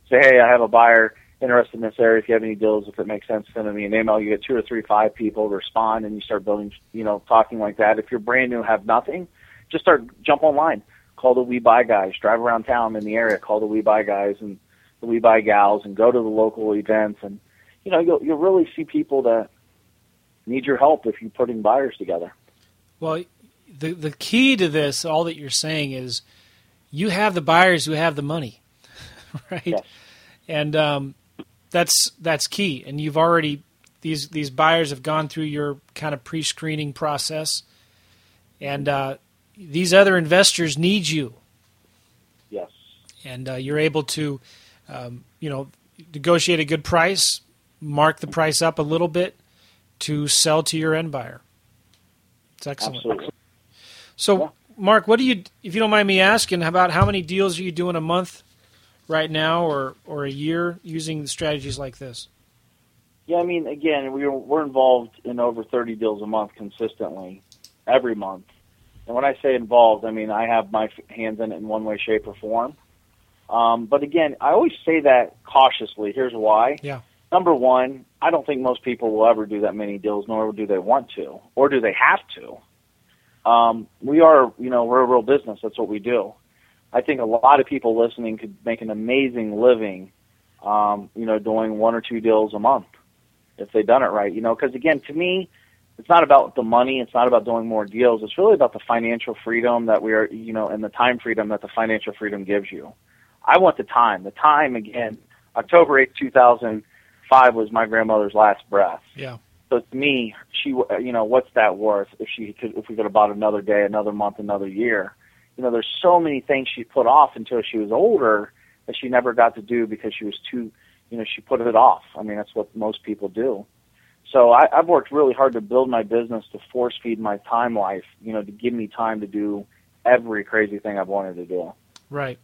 Say, hey, I have a buyer interested in this area. If you have any deals, if it makes sense, send me an email. You get two or three, five people respond, and you start building, you know, talking like that. If you're brand new, have nothing, just start, jump online. Call the We Buy guys. Drive around town in the area. Call the We Buy guys and the We Buy gals and go to the local events and you know, you'll you'll really see people that need your help if you're putting buyers together. Well, the the key to this, all that you're saying is, you have the buyers who have the money, right? Yes. And um, that's that's key. And you've already these these buyers have gone through your kind of pre-screening process, and uh, these other investors need you, Yes. and uh, you're able to, um, you know, negotiate a good price, mark the price up a little bit to sell to your end buyer. It's excellent. Absolutely. So, Yeah. Mark, what do you, if you don't mind me asking, about how many deals are you doing a month right now, or or a year using strategies like this? Yeah, I mean, again, we're we're involved in over 30 deals a month consistently, every month. And when I say involved, I mean I have my hands in it in one way, shape, or form. Um, but again, I always say that cautiously. Here's why. Yeah. Number one, I don't think most people will ever do that many deals, nor do they want to, or do they have to. Um, we are, you know, we're a real business. That's what we do. I think a lot of people listening could make an amazing living, um, you know, doing one or two deals a month if they done it right. You know, because again, to me, it's not about the money. It's not about doing more deals. It's really about the financial freedom that we are, you know, and the time freedom that the financial freedom gives you. I want the time. The time again. October eighth, two thousand five was my grandmother's last breath. Yeah. So to me, she, you know, what's that worth if she could, if we could have bought another day, another month, another year? You know, there's so many things she put off until she was older that she never got to do because she was too, you know, she put it off. I mean, that's what most people do. So I, I've worked really hard to build my business to force feed my time life, you know, to give me time to do every crazy thing I've wanted to do. Right.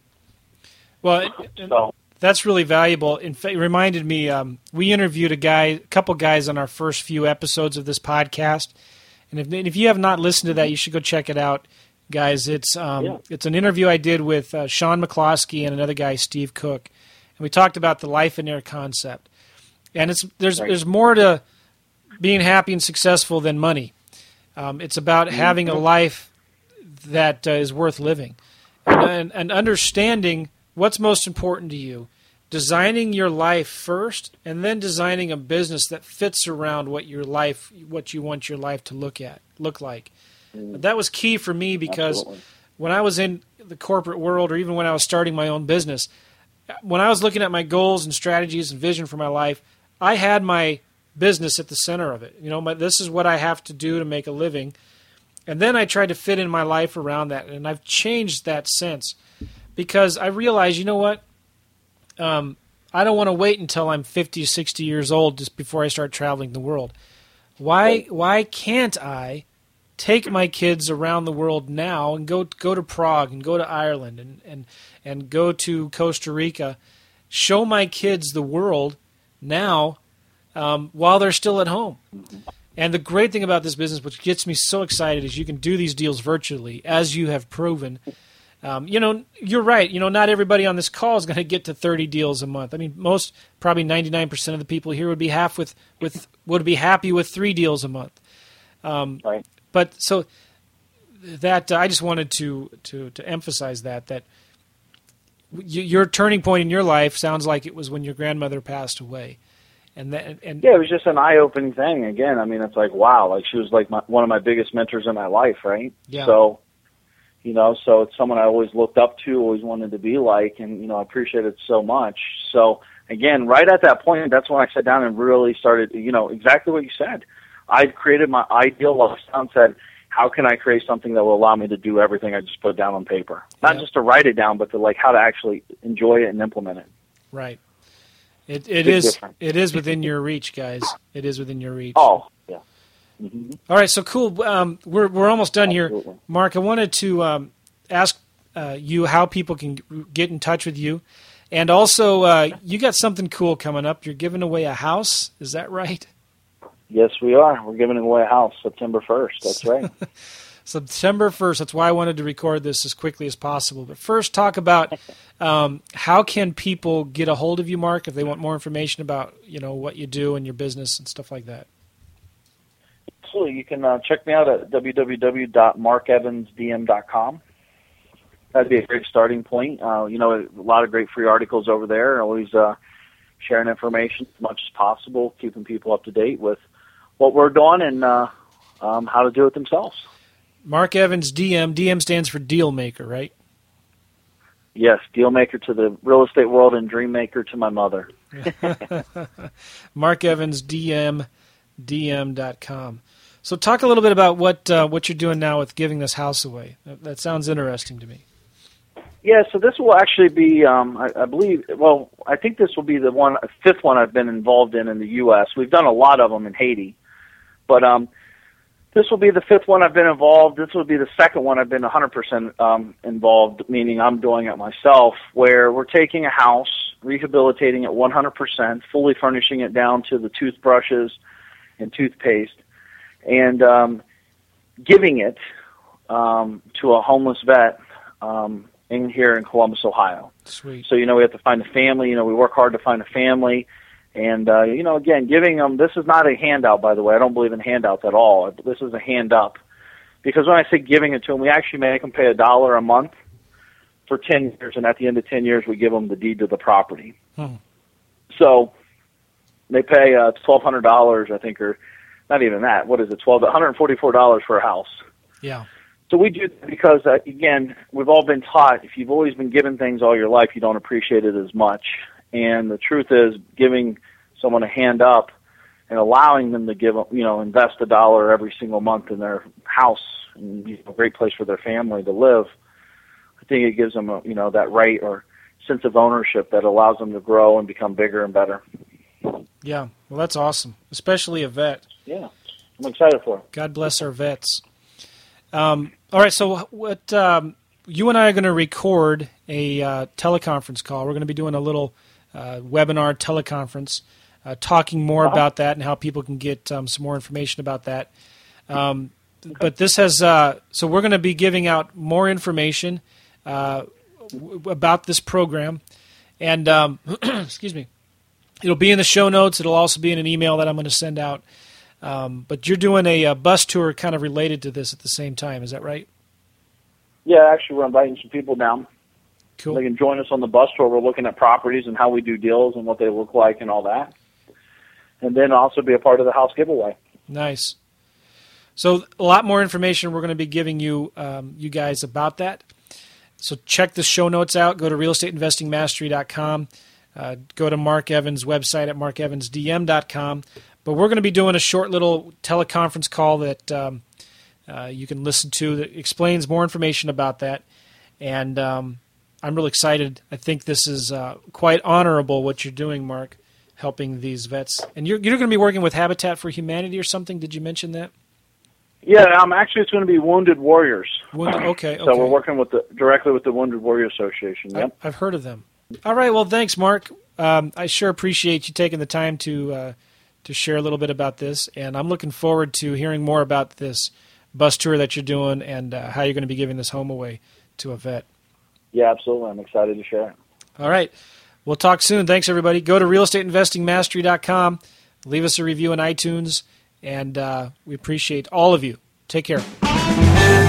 Well, So that's really valuable. In fact, it reminded me. Um, we interviewed a guy, a couple guys on our first few episodes of this podcast, and if, and if you have not listened to that, you should go check it out, guys. It's um, Yeah. it's an interview I did with uh, Sean McCloskey and another guy, Steve Cook, and we talked about the life and air concept. And it's there's Right. there's more to being happy and successful than money. Um, it's about having a life that uh, is worth living, and, and, and understanding what's most important to you? Designing your life first, and then designing a business that fits around what your life, what you want your life to look at, look like. Mm. That was key for me because Absolutely. when I was in the corporate world, or even when I was starting my own business, when I was looking at my goals and strategies and vision for my life, I had my business at the center of it. You know, my, this is what I have to do to make a living. And then I tried to fit in my life around that, and I've changed that since because I realize, you know what? Um, I don't want to wait until I'm 50, 60 years old just before I start traveling the world. Why? Why can't I take my kids around the world now and go go to Prague and go to Ireland and and and go to Costa Rica, show my kids the world now um, while they're still at home. And the great thing about this business, which gets me so excited, is you can do these deals virtually, as you have proven. Um, you know, you're right. You know, not everybody on this call is going to get to 30 deals a month. I mean, most, probably 99% of the people here would be half with, with would be happy with three deals a month. Um, right. But so that uh, I just wanted to to to emphasize that that your turning point in your life sounds like it was when your grandmother passed away and that and yeah, it was just an eye-opening thing. Again, I mean, it's like wow, like she was like my, one of my biggest mentors in my life, right? Yeah. So, you know, so it's someone I always looked up to, always wanted to be like, and you know, I appreciate it so much. So again, right at that point, that's when I sat down and really started, you know, exactly what you said. I created my ideal lifestyle and said, how can I create something that will allow me to do everything I just put down on paper? Not just to write it down, but to like how to actually enjoy it and implement it. Right. It it is difference. it is within your reach, guys. It is within your reach. Oh yeah. Mm-hmm. All right, so cool. Um, we're we're almost done Absolutely. here, Mark. I wanted to um, ask uh, you how people can get in touch with you, and also uh, you got something cool coming up. You're giving away a house. Is that right? Yes, we are. We're giving away a house September first. That's right. September 1st. That's why I wanted to record this as quickly as possible. But first, talk about um, how can people get a hold of you, Mark, if they want more information about you know what you do and your business and stuff like that. Absolutely. You can uh, check me out at www.markevansdm.com. That'd be a great starting point. Uh, you know, a lot of great free articles over there. Always uh, sharing information as much as possible, keeping people up to date with what we're doing and uh, um, how to do it themselves. Mark Evans, DM. DM stands for Deal Maker, right? Yes, Deal Maker to the real estate world and Dream Maker to my mother. Mark Evans, DM, DM.com. So, talk a little bit about what uh, what you're doing now with giving this house away. That, that sounds interesting to me. Yeah, so this will actually be, um, I, I believe, well, I think this will be the one fifth one I've been involved in in the U.S. We've done a lot of them in Haiti, but um, this will be the fifth one I've been involved. This will be the second one I've been 100% um, involved, meaning I'm doing it myself, where we're taking a house, rehabilitating it 100%, fully furnishing it down to the toothbrushes and toothpaste, and um, giving it um, to a homeless vet um, in here in Columbus, Ohio. Sweet. So you know we have to find a family. You know we work hard to find a family and uh, you know, again, giving them this is not a handout, by the way. I don't believe in handouts at all. This is a hand up, because when I say giving it to them, we actually make them pay a dollar a month for ten years, and at the end of ten years, we give them the deed to the property. Hmm. So they pay uh, twelve hundred dollars, I think, or not even that. What is it? Twelve one hundred forty four dollars for a house. Yeah. So we do because uh, again, we've all been taught if you've always been given things all your life, you don't appreciate it as much. And the truth is, giving someone a hand up and allowing them to give, you know, invest a dollar every single month in their house and you know, a great place for their family to live. I think it gives them, a, you know, that right or sense of ownership that allows them to grow and become bigger and better. Yeah, well, that's awesome, especially a vet. Yeah, I'm excited for it. God bless our vets. Um, all right, so what um, you and I are going to record a uh, teleconference call. We're going to be doing a little uh, webinar teleconference, uh, talking more uh-huh. about that and how people can get um, some more information about that. Um, okay. But this has uh, so we're going to be giving out more information uh, w- about this program, and um, excuse me, it'll be in the show notes. It'll also be in an email that I'm going to send out. Um, but you're doing a, a, bus tour kind of related to this at the same time. Is that right? Yeah, actually, we're inviting some people down Cool. They can join us on the bus tour. We're looking at properties and how we do deals and what they look like and all that. And then also be a part of the house giveaway. Nice. So a lot more information we're going to be giving you, um, you guys, about that. So check the show notes out. Go to realestateinvestingmastery.com. Uh, go to Mark Evans' website at markevansdm.com. But we're going to be doing a short little teleconference call that um, uh, you can listen to that explains more information about that. And um, I'm really excited. I think this is uh, quite honorable what you're doing, Mark, helping these vets. And you're, you're going to be working with Habitat for Humanity or something. Did you mention that? Yeah, um, actually, it's going to be Wounded Warriors. Wounded, okay, So we're working with the directly with the Wounded Warrior Association. Yep. I've heard of them. All right. Well, thanks, Mark. Um, I sure appreciate you taking the time to uh, to share a little bit about this, and I'm looking forward to hearing more about this bus tour that you're doing and uh, how you're going to be giving this home away to a vet. Yeah, absolutely. I'm excited to share it. All right. We'll talk soon. Thanks, everybody. Go to realestateinvestingmastery.com. Leave us a review on iTunes, and uh, we appreciate all of you. Take care.